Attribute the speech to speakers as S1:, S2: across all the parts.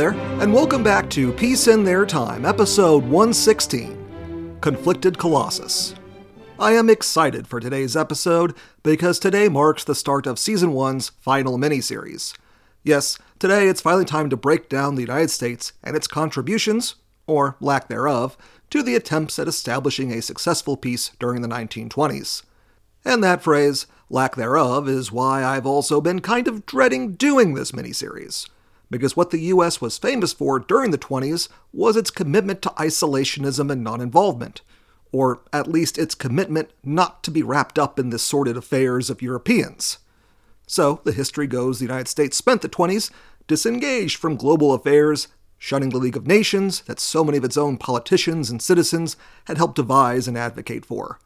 S1: there, and welcome back to Peace in Their Time, episode 116 Conflicted Colossus. I am excited for today's episode because today marks the start of Season 1's final miniseries. Yes, today it's finally time to break down the United States and its contributions, or lack thereof, to the attempts at establishing a successful peace during the 1920s. And that phrase, lack thereof, is why I've also been kind of dreading doing this miniseries because what the US was famous for during the 20s was its commitment to isolationism and non involvement, or at least its commitment not to be wrapped up in the sordid affairs of Europeans. So, the history goes the United States spent the 20s disengaged from global affairs, shunning the League of Nations that so many of its own politicians and citizens had helped devise and advocate for.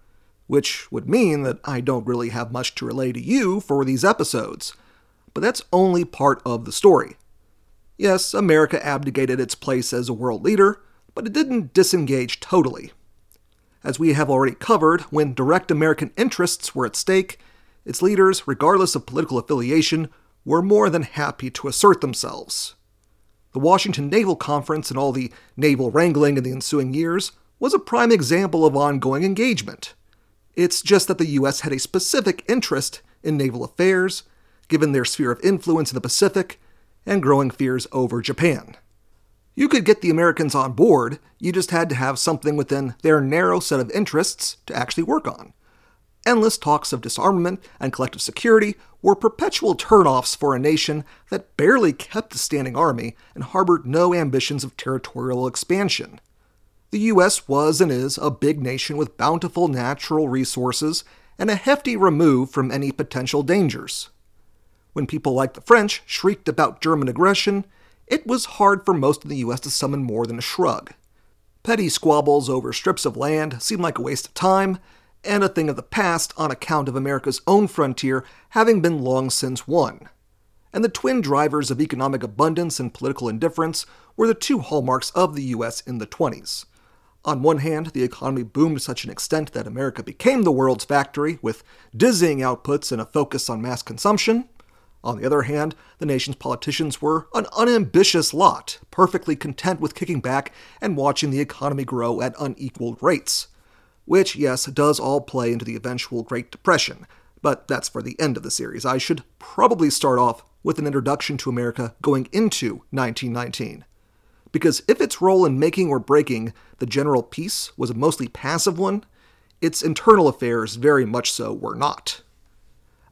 S1: Which would mean that I don't really have much to relay to you for these episodes. But that's only part of the story. Yes, America abdicated its place as a world leader, but it didn't disengage totally. As we have already covered, when direct American interests were at stake, its leaders, regardless of political affiliation, were more than happy to assert themselves. The Washington Naval Conference and all the naval wrangling in the ensuing years was a prime example of ongoing engagement. It's just that the U.S. had a specific interest in naval affairs, given their sphere of influence in the Pacific and growing fears over Japan. You could get the Americans on board, you just had to have something within their narrow set of interests to actually work on. Endless talks of disarmament and collective security were perpetual turnoffs for a nation that barely kept a standing army and harbored no ambitions of territorial expansion. The U.S. was and is a big nation with bountiful natural resources and a hefty remove from any potential dangers. When people like the French shrieked about German aggression, it was hard for most of the US to summon more than a shrug. Petty squabbles over strips of land seemed like a waste of time, and a thing of the past on account of America's own frontier having been long since won. And the twin drivers of economic abundance and political indifference were the two hallmarks of the US in the 20s. On one hand, the economy boomed to such an extent that America became the world's factory, with dizzying outputs and a focus on mass consumption. On the other hand, the nation's politicians were an unambitious lot, perfectly content with kicking back and watching the economy grow at unequaled rates. Which, yes, does all play into the eventual Great Depression, but that's for the end of the series. I should probably start off with an introduction to America going into 1919. Because if its role in making or breaking the general peace was a mostly passive one, its internal affairs very much so were not.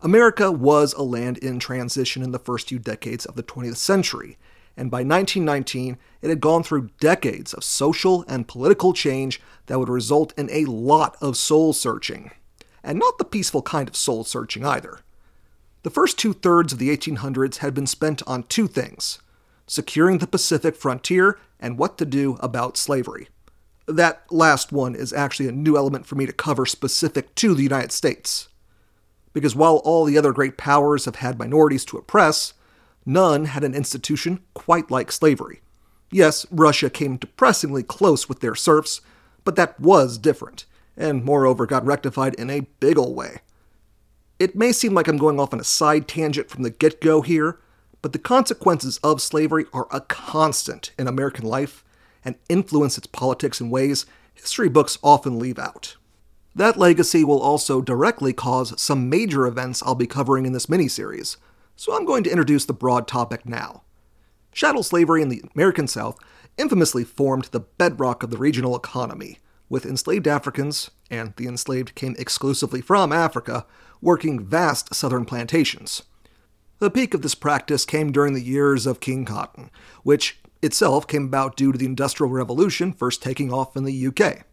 S1: America was a land in transition in the first few decades of the 20th century, and by 1919, it had gone through decades of social and political change that would result in a lot of soul searching. And not the peaceful kind of soul searching either. The first two thirds of the 1800s had been spent on two things securing the Pacific frontier and what to do about slavery. That last one is actually a new element for me to cover specific to the United States because while all the other great powers have had minorities to oppress, none had an institution quite like slavery. Yes, Russia came depressingly close with their serfs, but that was different, and moreover got rectified in a big ol' way. It may seem like I'm going off on a side tangent from the get go here, but the consequences of slavery are a constant in American life and influence its politics in ways history books often leave out. That legacy will also directly cause some major events I'll be covering in this miniseries, so I'm going to introduce the broad topic now. Chattel slavery in the American South infamously formed the bedrock of the regional economy, with enslaved Africans, and the enslaved came exclusively from Africa, working vast southern plantations. The peak of this practice came during the years of King Cotton, which itself came about due to the Industrial Revolution first taking off in the UK.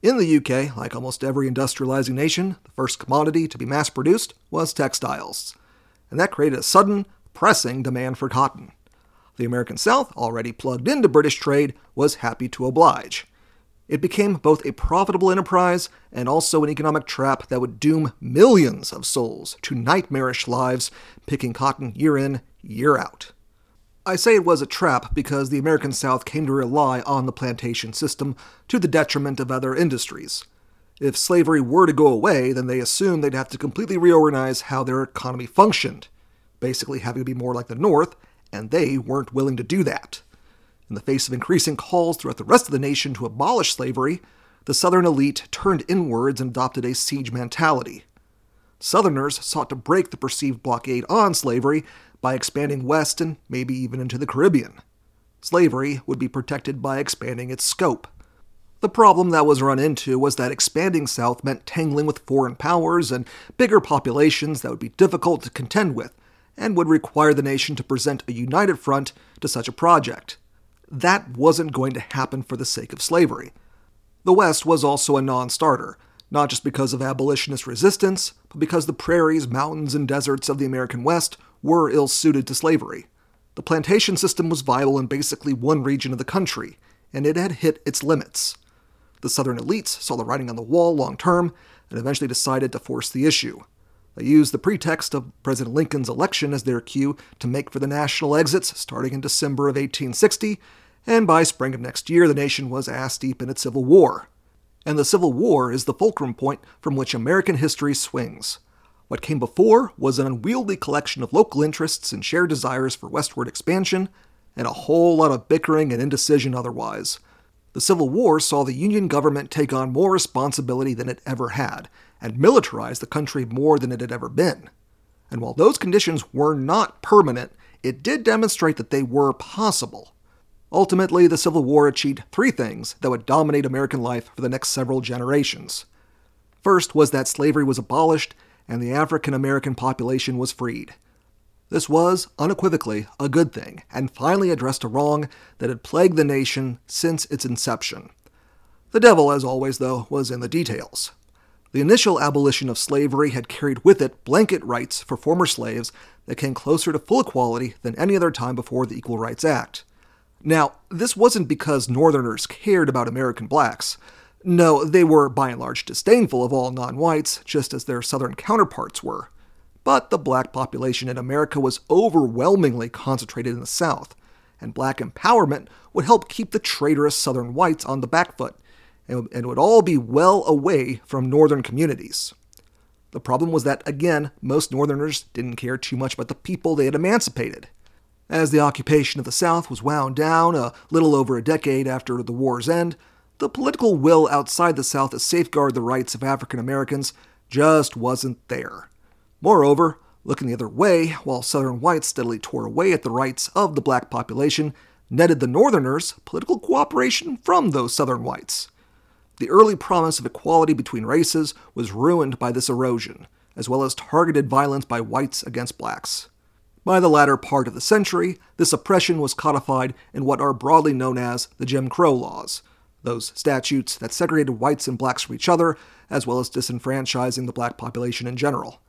S1: In the UK, like almost every industrializing nation, the first commodity to be mass produced was textiles. And that created a sudden, pressing demand for cotton. The American South, already plugged into British trade, was happy to oblige. It became both a profitable enterprise and also an economic trap that would doom millions of souls to nightmarish lives picking cotton year in, year out. I say it was a trap because the American South came to rely on the plantation system to the detriment of other industries. If slavery were to go away, then they assumed they'd have to completely reorganize how their economy functioned, basically having to be more like the North, and they weren't willing to do that. In the face of increasing calls throughout the rest of the nation to abolish slavery, the Southern elite turned inwards and adopted a siege mentality. Southerners sought to break the perceived blockade on slavery by expanding west and maybe even into the Caribbean. Slavery would be protected by expanding its scope. The problem that was run into was that expanding south meant tangling with foreign powers and bigger populations that would be difficult to contend with, and would require the nation to present a united front to such a project. That wasn't going to happen for the sake of slavery. The West was also a non starter, not just because of abolitionist resistance, but because the prairies, mountains, and deserts of the American West were ill suited to slavery. The plantation system was viable in basically one region of the country, and it had hit its limits. The Southern elites saw the writing on the wall long term and eventually decided to force the issue. They used the pretext of President Lincoln's election as their cue to make for the national exits starting in December of 1860, and by spring of next year, the nation was ass deep in its Civil War. And the Civil War is the fulcrum point from which American history swings. What came before was an unwieldy collection of local interests and shared desires for westward expansion, and a whole lot of bickering and indecision otherwise. The Civil War saw the Union government take on more responsibility than it ever had, and militarize the country more than it had ever been. And while those conditions were not permanent, it did demonstrate that they were possible. Ultimately, the Civil War achieved three things that would dominate American life for the next several generations. First was that slavery was abolished and the African American population was freed. This was, unequivocally, a good thing, and finally addressed a wrong that had plagued the nation since its inception. The devil, as always, though, was in the details. The initial abolition of slavery had carried with it blanket rights for former slaves that came closer to full equality than any other time before the Equal Rights Act. Now, this wasn't because Northerners cared about American blacks. No, they were by and large disdainful of all non whites, just as their Southern counterparts were. But the black population in America was overwhelmingly concentrated in the South, and black empowerment would help keep the traitorous Southern whites on the back foot, and would all be well away from Northern communities. The problem was that, again, most Northerners didn't care too much about the people they had emancipated. As the occupation of the South was wound down a little over a decade after the war's end, the political will outside the South to safeguard the rights of African Americans just wasn't there. Moreover, looking the other way, while Southern whites steadily tore away at the rights of the black population, netted the Northerners political cooperation from those Southern whites. The early promise of equality between races was ruined by this erosion, as well as targeted violence by whites against blacks. By the latter part of the century, this oppression was codified in what are broadly known as the Jim Crow laws, those statutes that segregated whites and blacks from each other, as well as disenfranchising the black population in general.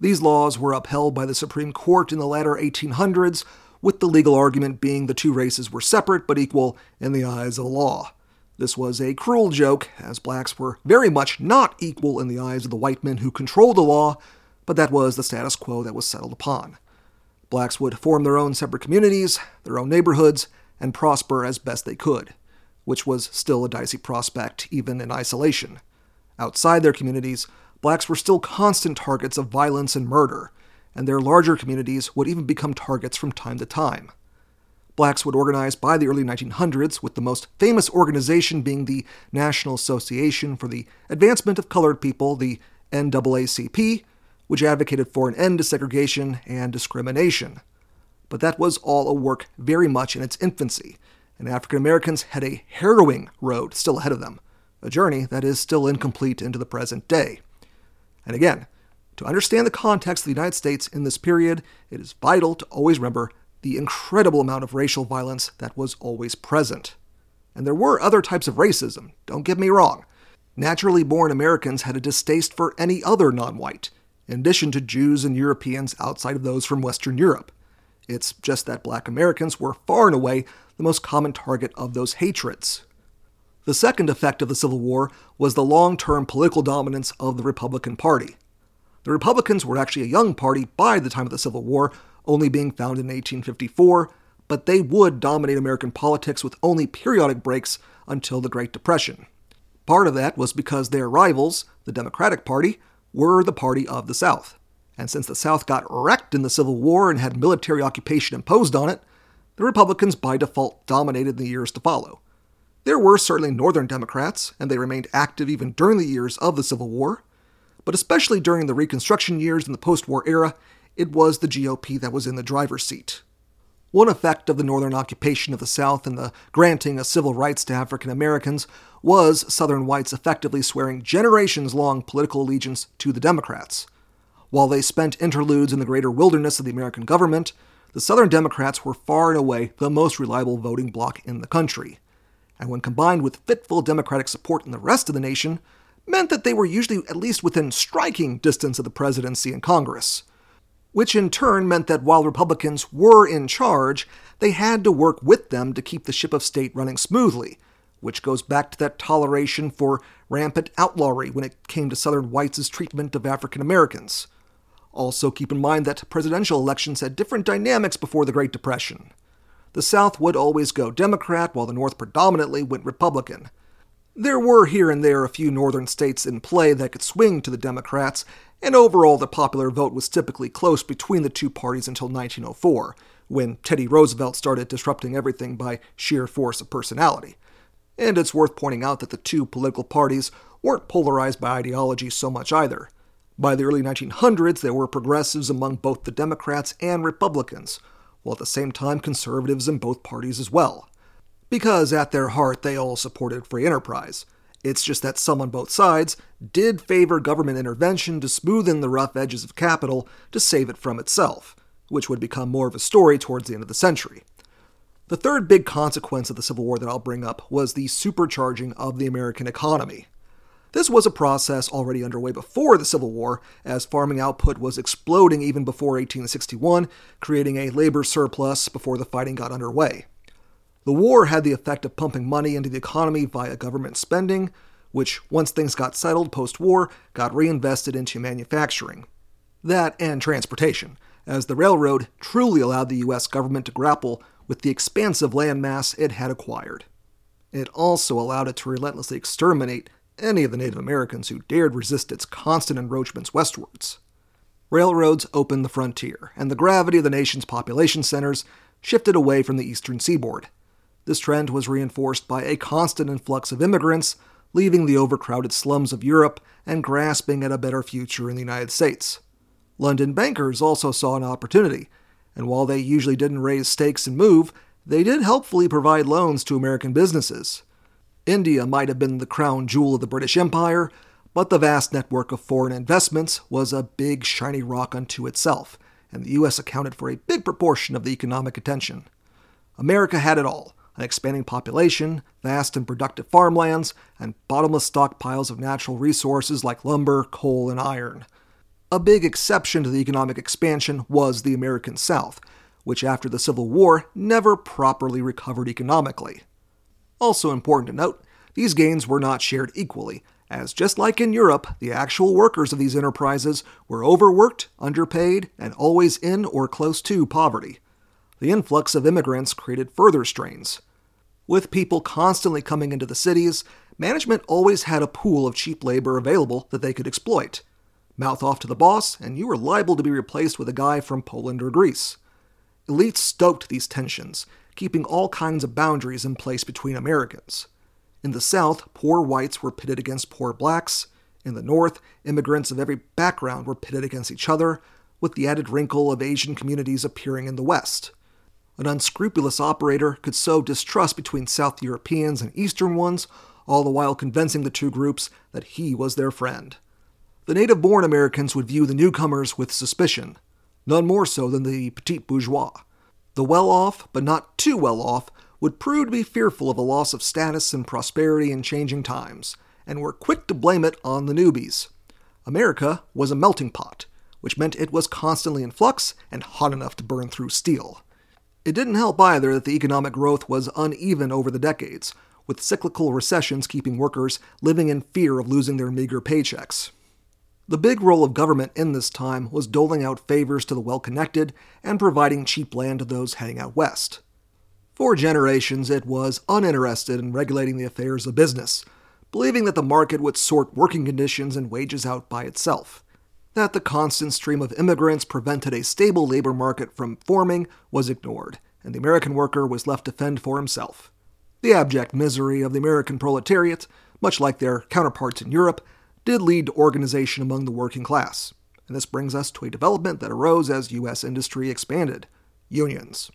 S1: These laws were upheld by the Supreme Court in the latter 1800s, with the legal argument being the two races were separate but equal in the eyes of the law. This was a cruel joke, as blacks were very much not equal in the eyes of the white men who controlled the law, but that was the status quo that was settled upon. Blacks would form their own separate communities, their own neighborhoods, and prosper as best they could, which was still a dicey prospect even in isolation. Outside their communities, blacks were still constant targets of violence and murder, and their larger communities would even become targets from time to time. Blacks would organize by the early 1900s, with the most famous organization being the National Association for the Advancement of Colored People, the NAACP, which advocated for an end to segregation and discrimination. But that was all a work very much in its infancy, and African Americans had a harrowing road still ahead of them, a journey that is still incomplete into the present day. And again, to understand the context of the United States in this period, it is vital to always remember the incredible amount of racial violence that was always present. And there were other types of racism, don't get me wrong. Naturally born Americans had a distaste for any other non white, in addition to Jews and Europeans outside of those from Western Europe. It's just that black Americans were far and away the most common target of those hatreds. The second effect of the Civil War was the long term political dominance of the Republican Party. The Republicans were actually a young party by the time of the Civil War, only being founded in 1854, but they would dominate American politics with only periodic breaks until the Great Depression. Part of that was because their rivals, the Democratic Party, were the party of the South. And since the South got wrecked in the Civil War and had military occupation imposed on it, the Republicans by default dominated the years to follow. There were certainly Northern Democrats, and they remained active even during the years of the Civil War, but especially during the Reconstruction years and the post war era, it was the GOP that was in the driver's seat. One effect of the Northern occupation of the South and the granting of civil rights to African Americans was Southern whites effectively swearing generations long political allegiance to the Democrats. While they spent interludes in the greater wilderness of the American government, the Southern Democrats were far and away the most reliable voting bloc in the country. And when combined with fitful Democratic support in the rest of the nation, meant that they were usually at least within striking distance of the presidency and Congress. Which in turn meant that while Republicans were in charge, they had to work with them to keep the ship of state running smoothly, which goes back to that toleration for rampant outlawry when it came to Southern whites' treatment of African Americans. Also, keep in mind that presidential elections had different dynamics before the Great Depression. The South would always go Democrat, while the North predominantly went Republican. There were here and there a few northern states in play that could swing to the Democrats, and overall the popular vote was typically close between the two parties until 1904, when Teddy Roosevelt started disrupting everything by sheer force of personality. And it's worth pointing out that the two political parties weren't polarized by ideology so much either. By the early 1900s, there were progressives among both the Democrats and Republicans, while at the same time conservatives in both parties as well. Because at their heart, they all supported free enterprise. It's just that some on both sides did favor government intervention to smoothen the rough edges of capital to save it from itself, which would become more of a story towards the end of the century. The third big consequence of the Civil War that I'll bring up was the supercharging of the American economy. This was a process already underway before the Civil War, as farming output was exploding even before 1861, creating a labor surplus before the fighting got underway. The war had the effect of pumping money into the economy via government spending, which, once things got settled post war, got reinvested into manufacturing. That and transportation, as the railroad truly allowed the U.S. government to grapple with the expansive landmass it had acquired. It also allowed it to relentlessly exterminate any of the Native Americans who dared resist its constant encroachments westwards. Railroads opened the frontier, and the gravity of the nation's population centers shifted away from the eastern seaboard. This trend was reinforced by a constant influx of immigrants leaving the overcrowded slums of Europe and grasping at a better future in the United States. London bankers also saw an opportunity, and while they usually didn't raise stakes and move, they did helpfully provide loans to American businesses. India might have been the crown jewel of the British Empire, but the vast network of foreign investments was a big shiny rock unto itself, and the U.S. accounted for a big proportion of the economic attention. America had it all an expanding population, vast and productive farmlands, and bottomless stockpiles of natural resources like lumber, coal, and iron. A big exception to the economic expansion was the American South, which after the Civil War never properly recovered economically. Also important to note, these gains were not shared equally, as just like in Europe, the actual workers of these enterprises were overworked, underpaid, and always in or close to poverty. The influx of immigrants created further strains. With people constantly coming into the cities, management always had a pool of cheap labor available that they could exploit. Mouth off to the boss, and you were liable to be replaced with a guy from Poland or Greece. Elites stoked these tensions, keeping all kinds of boundaries in place between Americans. In the South, poor whites were pitted against poor blacks. In the North, immigrants of every background were pitted against each other, with the added wrinkle of Asian communities appearing in the West. An unscrupulous operator could sow distrust between South Europeans and Eastern ones, all the while convincing the two groups that he was their friend. The native born Americans would view the newcomers with suspicion, none more so than the petit bourgeois. The well off, but not too well off, would prove to be fearful of a loss of status and prosperity in changing times, and were quick to blame it on the newbies. America was a melting pot, which meant it was constantly in flux and hot enough to burn through steel. It didn't help either that the economic growth was uneven over the decades, with cyclical recessions keeping workers living in fear of losing their meager paychecks. The big role of government in this time was doling out favors to the well connected and providing cheap land to those heading out west. For generations, it was uninterested in regulating the affairs of business, believing that the market would sort working conditions and wages out by itself. That the constant stream of immigrants prevented a stable labor market from forming was ignored, and the American worker was left to fend for himself. The abject misery of the American proletariat, much like their counterparts in Europe, did lead to organization among the working class. And this brings us to a development that arose as U.S. industry expanded unions.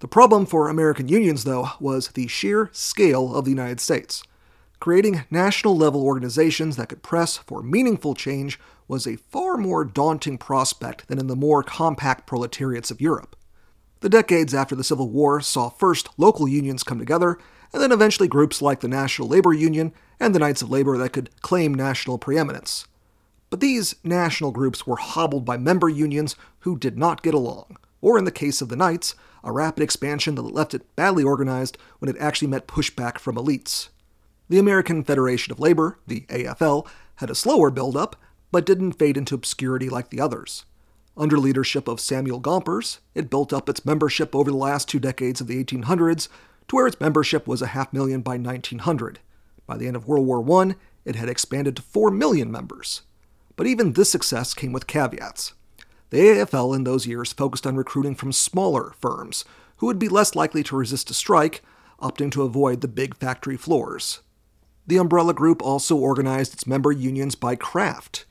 S1: The problem for American unions, though, was the sheer scale of the United States. Creating national level organizations that could press for meaningful change was a far more daunting prospect than in the more compact proletariats of Europe. The decades after the Civil War saw first local unions come together, and then eventually groups like the National Labor Union and the Knights of Labor that could claim national preeminence. But these national groups were hobbled by member unions who did not get along, or in the case of the Knights, a rapid expansion that left it badly organized when it actually met pushback from elites. The American Federation of Labor, the AFL, had a slower build-up, but didn't fade into obscurity like the others. Under leadership of Samuel Gompers, it built up its membership over the last two decades of the 1800s to where its membership was a half million by 1900. By the end of World War I, it had expanded to 4 million members. But even this success came with caveats. The AFL in those years focused on recruiting from smaller firms, who would be less likely to resist a strike, opting to avoid the big factory floors. The umbrella group also organized its member unions by craft,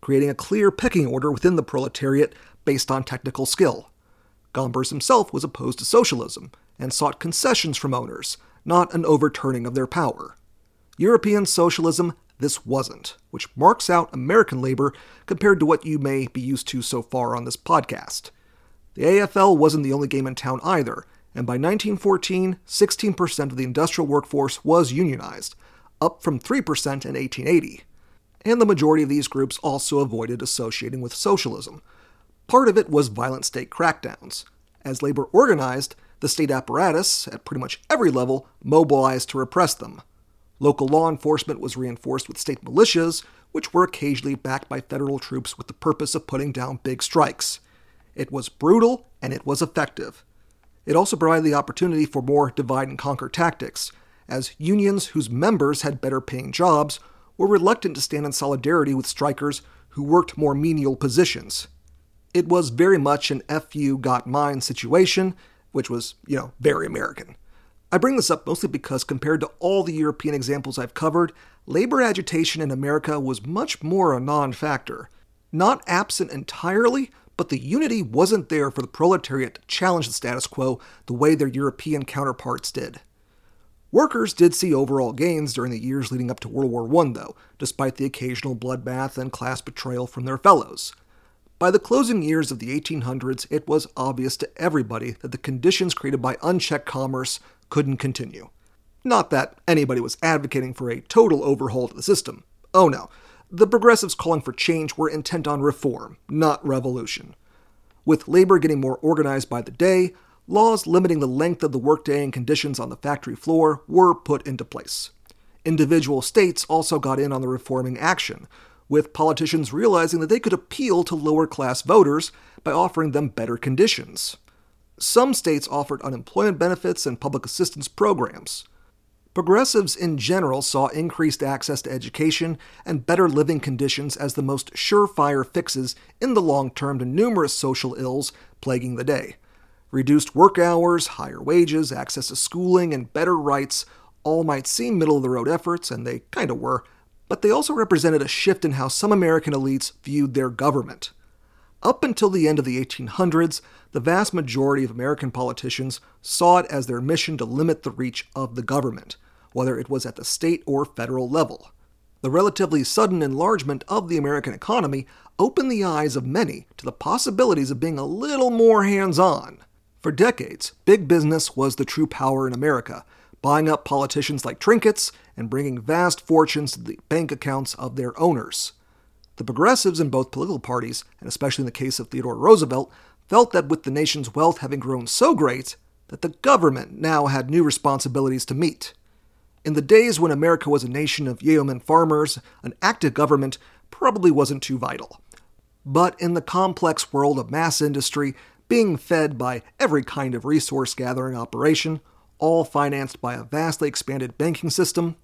S1: creating a clear pecking order within the proletariat based on technical skill. Gompers himself was opposed to socialism and sought concessions from owners, not an overturning of their power. European socialism this wasn't, which marks out American labor compared to what you may be used to so far on this podcast. The AFL wasn't the only game in town either, and by 1914, 16% of the industrial workforce was unionized, up from 3% in 1880. And the majority of these groups also avoided associating with socialism. Part of it was violent state crackdowns. As labor organized, the state apparatus, at pretty much every level, mobilized to repress them. Local law enforcement was reinforced with state militias, which were occasionally backed by federal troops with the purpose of putting down big strikes. It was brutal and it was effective. It also provided the opportunity for more divide and conquer tactics, as unions whose members had better paying jobs were reluctant to stand in solidarity with strikers who worked more menial positions. It was very much an FU got mine situation, which was, you know, very American. I bring this up mostly because, compared to all the European examples I've covered, labor agitation in America was much more a non factor. Not absent entirely, but the unity wasn't there for the proletariat to challenge the status quo the way their European counterparts did. Workers did see overall gains during the years leading up to World War I, though, despite the occasional bloodbath and class betrayal from their fellows. By the closing years of the 1800s, it was obvious to everybody that the conditions created by unchecked commerce couldn't continue. Not that anybody was advocating for a total overhaul to the system. Oh no. The progressives calling for change were intent on reform, not revolution. With labor getting more organized by the day, laws limiting the length of the workday and conditions on the factory floor were put into place. Individual states also got in on the reforming action, with politicians realizing that they could appeal to lower class voters by offering them better conditions. Some states offered unemployment benefits and public assistance programs. Progressives in general saw increased access to education and better living conditions as the most surefire fixes in the long term to numerous social ills plaguing the day. Reduced work hours, higher wages, access to schooling, and better rights all might seem middle of the road efforts, and they kind of were, but they also represented a shift in how some American elites viewed their government. Up until the end of the 1800s, the vast majority of American politicians saw it as their mission to limit the reach of the government, whether it was at the state or federal level. The relatively sudden enlargement of the American economy opened the eyes of many to the possibilities of being a little more hands on. For decades, big business was the true power in America, buying up politicians like trinkets and bringing vast fortunes to the bank accounts of their owners. The progressives in both political parties, and especially in the case of Theodore Roosevelt, felt that with the nation's wealth having grown so great, that the government now had new responsibilities to meet. In the days when America was a nation of yeoman farmers, an active government probably wasn't too vital. But in the complex world of mass industry, being fed by every kind of resource gathering operation, all financed by a vastly expanded banking system,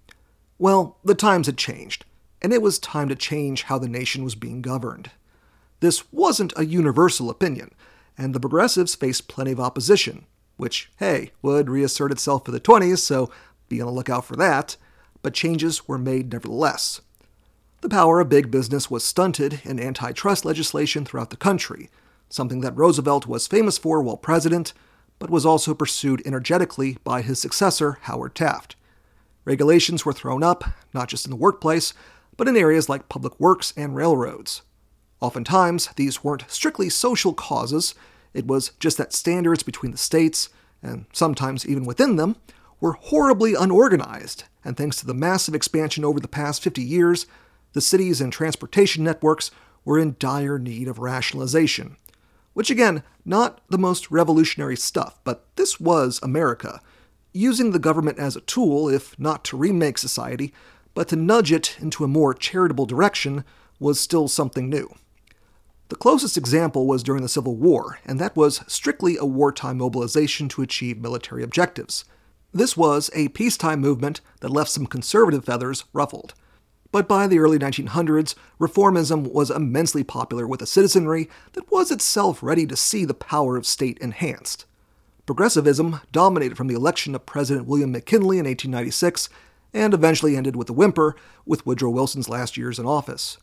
S1: well, the times had changed and it was time to change how the nation was being governed. This wasn't a universal opinion, and the progressives faced plenty of opposition, which, hey, would reassert itself for the 20s, so be on the lookout for that, but changes were made nevertheless. The power of big business was stunted in antitrust legislation throughout the country, something that Roosevelt was famous for while president, but was also pursued energetically by his successor, Howard Taft. Regulations were thrown up, not just in the workplace, but in areas like public works and railroads. Oftentimes, these weren't strictly social causes, it was just that standards between the states, and sometimes even within them, were horribly unorganized, and thanks to the massive expansion over the past 50 years, the cities and transportation networks were in dire need of rationalization. Which, again, not the most revolutionary stuff, but this was America, using the government as a tool, if not to remake society, but to nudge it into a more charitable direction, was still something new. The closest example was during the Civil War, and that was strictly a wartime mobilization to achieve military objectives. This was a peacetime movement that left some conservative feathers ruffled. But by the early 1900s, reformism was immensely popular with a citizenry that was itself ready to see the power of state enhanced. Progressivism dominated from the election of President William McKinley in 1896 and eventually ended with a whimper with Woodrow Wilson's last years in office.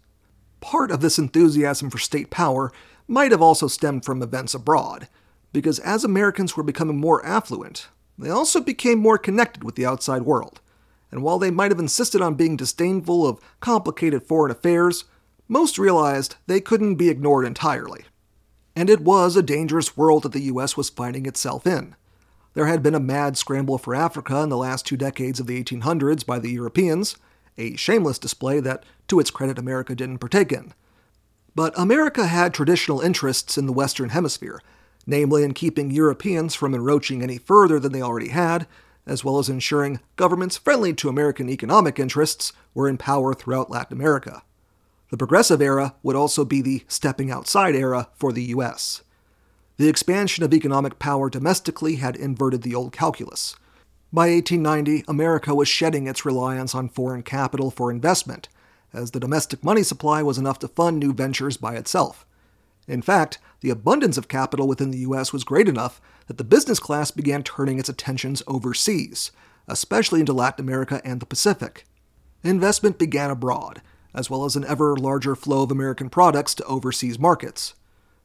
S1: Part of this enthusiasm for state power might have also stemmed from events abroad, because as Americans were becoming more affluent, they also became more connected with the outside world. And while they might have insisted on being disdainful of complicated foreign affairs, most realized they couldn't be ignored entirely. And it was a dangerous world that the US was finding itself in. There had been a mad scramble for Africa in the last two decades of the 1800s by the Europeans, a shameless display that, to its credit, America didn't partake in. But America had traditional interests in the Western Hemisphere, namely in keeping Europeans from encroaching any further than they already had, as well as ensuring governments friendly to American economic interests were in power throughout Latin America. The Progressive era would also be the stepping outside era for the US. The expansion of economic power domestically had inverted the old calculus. By 1890, America was shedding its reliance on foreign capital for investment, as the domestic money supply was enough to fund new ventures by itself. In fact, the abundance of capital within the US was great enough that the business class began turning its attentions overseas, especially into Latin America and the Pacific. Investment began abroad, as well as an ever larger flow of American products to overseas markets.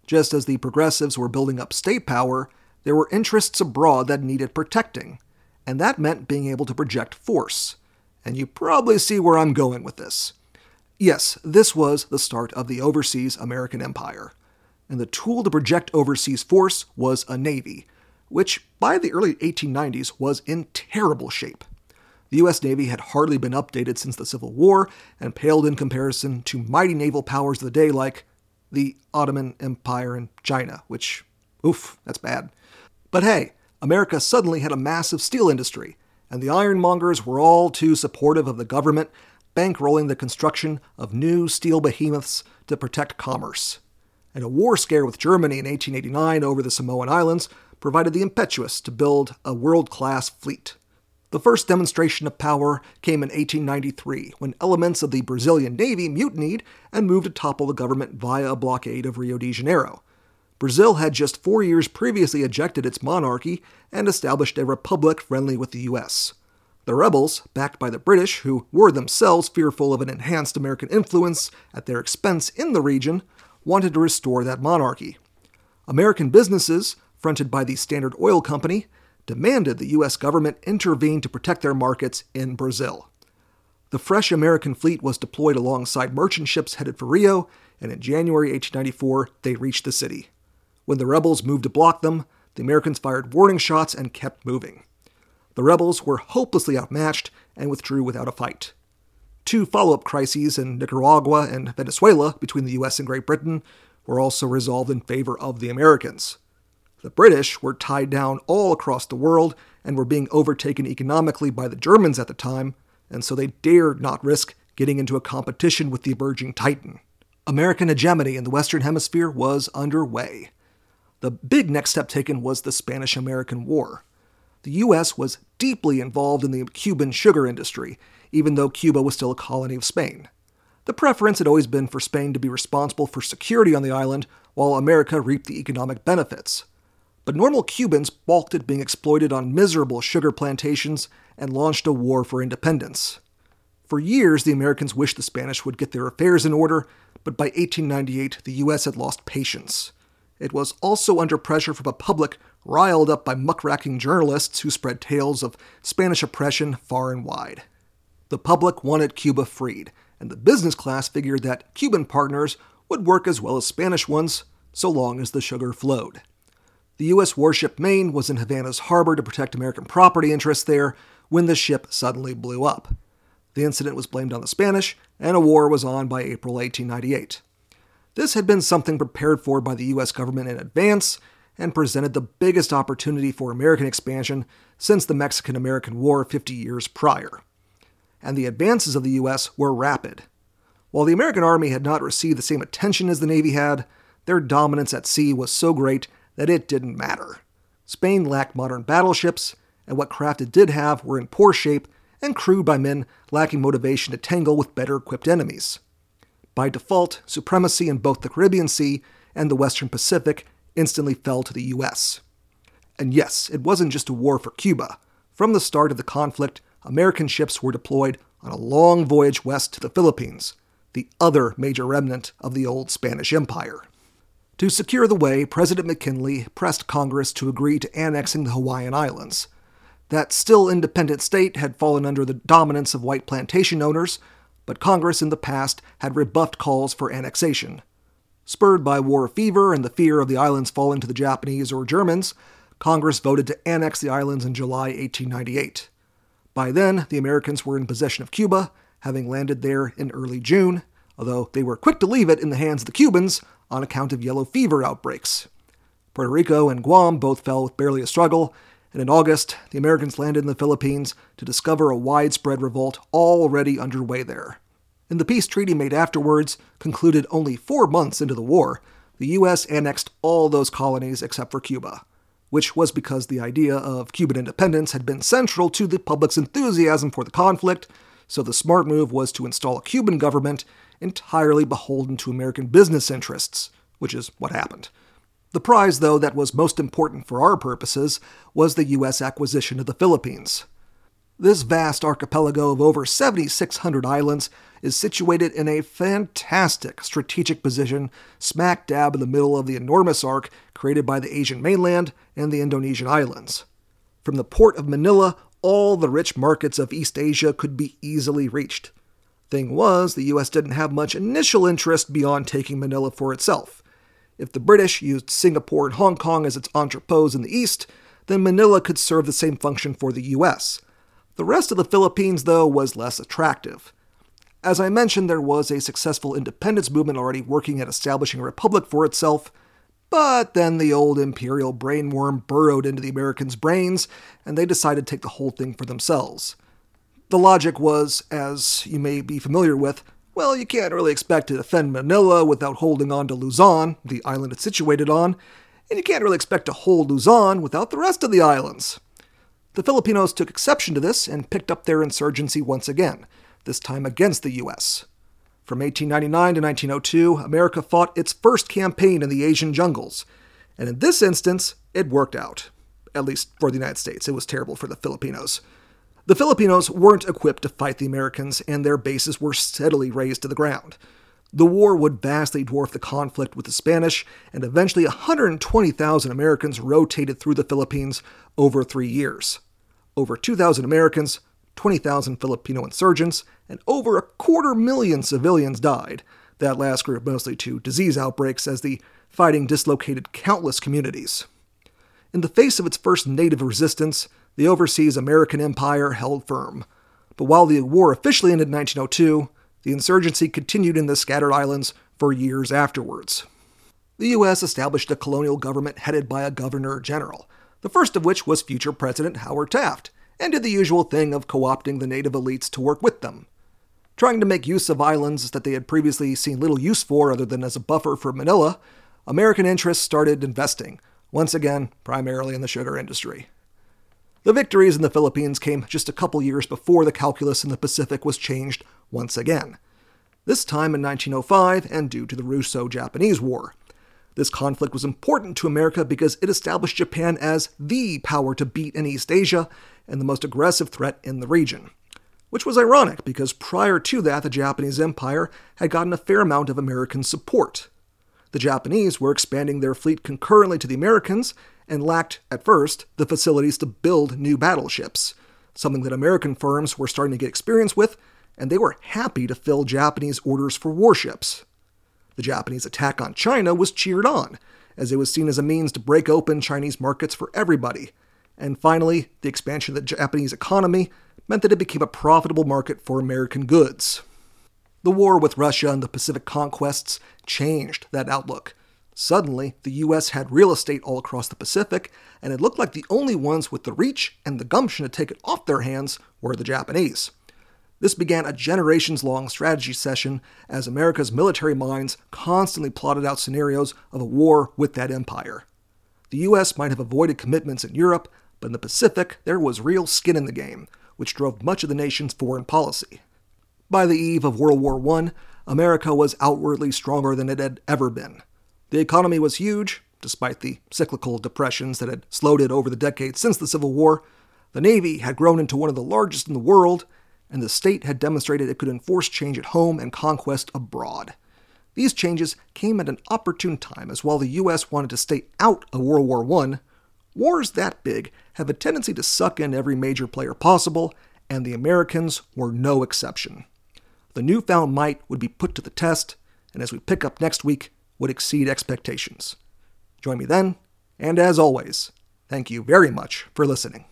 S1: Just as the progressives were building up state power, there were interests abroad that needed protecting, and that meant being able to project force. And you probably see where I'm going with this. Yes, this was the start of the overseas American empire, and the tool to project overseas force was a navy, which by the early 1890s was in terrible shape. The U.S. Navy had hardly been updated since the Civil War and paled in comparison to mighty naval powers of the day like the Ottoman Empire and China, which, oof, that's bad. But hey, America suddenly had a massive steel industry, and the ironmongers were all too supportive of the government, bankrolling the construction of new steel behemoths to protect commerce. And a war scare with Germany in 1889 over the Samoan Islands provided the impetus to build a world class fleet. The first demonstration of power came in 1893 when elements of the Brazilian Navy mutinied and moved to topple the government via a blockade of Rio de Janeiro. Brazil had just four years previously ejected its monarchy and established a republic friendly with the US. The rebels, backed by the British, who were themselves fearful of an enhanced American influence at their expense in the region, wanted to restore that monarchy. American businesses, fronted by the Standard Oil Company, demanded the U.S. government intervene to protect their markets in Brazil. The fresh American fleet was deployed alongside merchant ships headed for Rio, and in January 1894 they reached the city. When the rebels moved to block them, the Americans fired warning shots and kept moving. The rebels were hopelessly outmatched and withdrew without a fight. Two follow up crises in Nicaragua and Venezuela between the US and Great Britain were also resolved in favor of the Americans. The British were tied down all across the world and were being overtaken economically by the Germans at the time, and so they dared not risk getting into a competition with the emerging Titan. American hegemony in the Western Hemisphere was underway. The big next step taken was the Spanish American War. The U.S. was deeply involved in the Cuban sugar industry, even though Cuba was still a colony of Spain. The preference had always been for Spain to be responsible for security on the island, while America reaped the economic benefits. But normal Cubans balked at being exploited on miserable sugar plantations and launched a war for independence. For years, the Americans wished the Spanish would get their affairs in order, but by 1898, the U.S. had lost patience. It was also under pressure from a public riled up by muckraking journalists who spread tales of Spanish oppression far and wide. The public wanted Cuba freed, and the business class figured that Cuban partners would work as well as Spanish ones so long as the sugar flowed. The U.S. warship Maine was in Havana's harbor to protect American property interests there when the ship suddenly blew up. The incident was blamed on the Spanish, and a war was on by April 1898. This had been something prepared for by the U.S. government in advance and presented the biggest opportunity for American expansion since the Mexican American War 50 years prior. And the advances of the U.S. were rapid. While the American Army had not received the same attention as the Navy had, their dominance at sea was so great that it didn't matter. Spain lacked modern battleships, and what craft it did have were in poor shape and crewed by men lacking motivation to tangle with better equipped enemies. By default, supremacy in both the Caribbean Sea and the Western Pacific instantly fell to the US. And yes, it wasn't just a war for Cuba. From the start of the conflict, American ships were deployed on a long voyage west to the Philippines, the other major remnant of the old Spanish Empire. To secure the way, President McKinley pressed Congress to agree to annexing the Hawaiian Islands. That still independent state had fallen under the dominance of white plantation owners, but Congress in the past had rebuffed calls for annexation. Spurred by war fever and the fear of the islands falling to the Japanese or Germans, Congress voted to annex the islands in July 1898. By then, the Americans were in possession of Cuba, having landed there in early June, although they were quick to leave it in the hands of the Cubans on account of yellow fever outbreaks. Puerto Rico and Guam both fell with barely a struggle, and in August, the Americans landed in the Philippines to discover a widespread revolt already underway there. In the peace treaty made afterwards, concluded only four months into the war, the U.S. annexed all those colonies except for Cuba, which was because the idea of Cuban independence had been central to the public's enthusiasm for the conflict, so the smart move was to install a Cuban government entirely beholden to American business interests, which is what happened. The prize, though, that was most important for our purposes was the U.S. acquisition of the Philippines. This vast archipelago of over 7,600 islands is situated in a fantastic strategic position smack dab in the middle of the enormous arc created by the Asian mainland and the Indonesian islands. From the port of Manila, all the rich markets of East Asia could be easily reached. Thing was, the US didn't have much initial interest beyond taking Manila for itself. If the British used Singapore and Hong Kong as its entrepôts in the east, then Manila could serve the same function for the US. The rest of the Philippines, though, was less attractive. As I mentioned, there was a successful independence movement already working at establishing a republic for itself, but then the old imperial brainworm burrowed into the Americans' brains, and they decided to take the whole thing for themselves. The logic was, as you may be familiar with, well, you can't really expect to defend Manila without holding on to Luzon, the island it's situated on, and you can't really expect to hold Luzon without the rest of the islands. The Filipinos took exception to this and picked up their insurgency once again, this time against the U.S. From 1899 to 1902, America fought its first campaign in the Asian jungles, and in this instance, it worked out. At least for the United States, it was terrible for the Filipinos. The Filipinos weren't equipped to fight the Americans, and their bases were steadily razed to the ground. The war would vastly dwarf the conflict with the Spanish, and eventually 120,000 Americans rotated through the Philippines over three years. Over 2,000 Americans, 20,000 Filipino insurgents, and over a quarter million civilians died, that last group mostly to disease outbreaks as the fighting dislocated countless communities. In the face of its first native resistance, the overseas American empire held firm. But while the war officially ended in 1902, the insurgency continued in the scattered islands for years afterwards. The U.S. established a colonial government headed by a governor general, the first of which was future President Howard Taft, and did the usual thing of co opting the native elites to work with them. Trying to make use of islands that they had previously seen little use for other than as a buffer for Manila, American interests started investing, once again, primarily in the sugar industry. The victories in the Philippines came just a couple years before the calculus in the Pacific was changed once again. This time in 1905 and due to the Russo Japanese War. This conflict was important to America because it established Japan as the power to beat in East Asia and the most aggressive threat in the region. Which was ironic because prior to that, the Japanese Empire had gotten a fair amount of American support. The Japanese were expanding their fleet concurrently to the Americans and lacked, at first, the facilities to build new battleships, something that American firms were starting to get experience with, and they were happy to fill Japanese orders for warships. The Japanese attack on China was cheered on, as it was seen as a means to break open Chinese markets for everybody. And finally, the expansion of the Japanese economy meant that it became a profitable market for American goods. The war with Russia and the Pacific conquests changed that outlook. Suddenly, the US had real estate all across the Pacific, and it looked like the only ones with the reach and the gumption to take it off their hands were the Japanese. This began a generations long strategy session as America's military minds constantly plotted out scenarios of a war with that empire. The US might have avoided commitments in Europe, but in the Pacific, there was real skin in the game, which drove much of the nation's foreign policy. By the eve of World War I, America was outwardly stronger than it had ever been. The economy was huge, despite the cyclical depressions that had slowed it over the decades since the Civil War. The Navy had grown into one of the largest in the world, and the state had demonstrated it could enforce change at home and conquest abroad. These changes came at an opportune time, as while the U.S. wanted to stay out of World War I, wars that big have a tendency to suck in every major player possible, and the Americans were no exception. The newfound might would be put to the test, and as we pick up next week, would exceed expectations. Join me then, and as always, thank you very much for listening.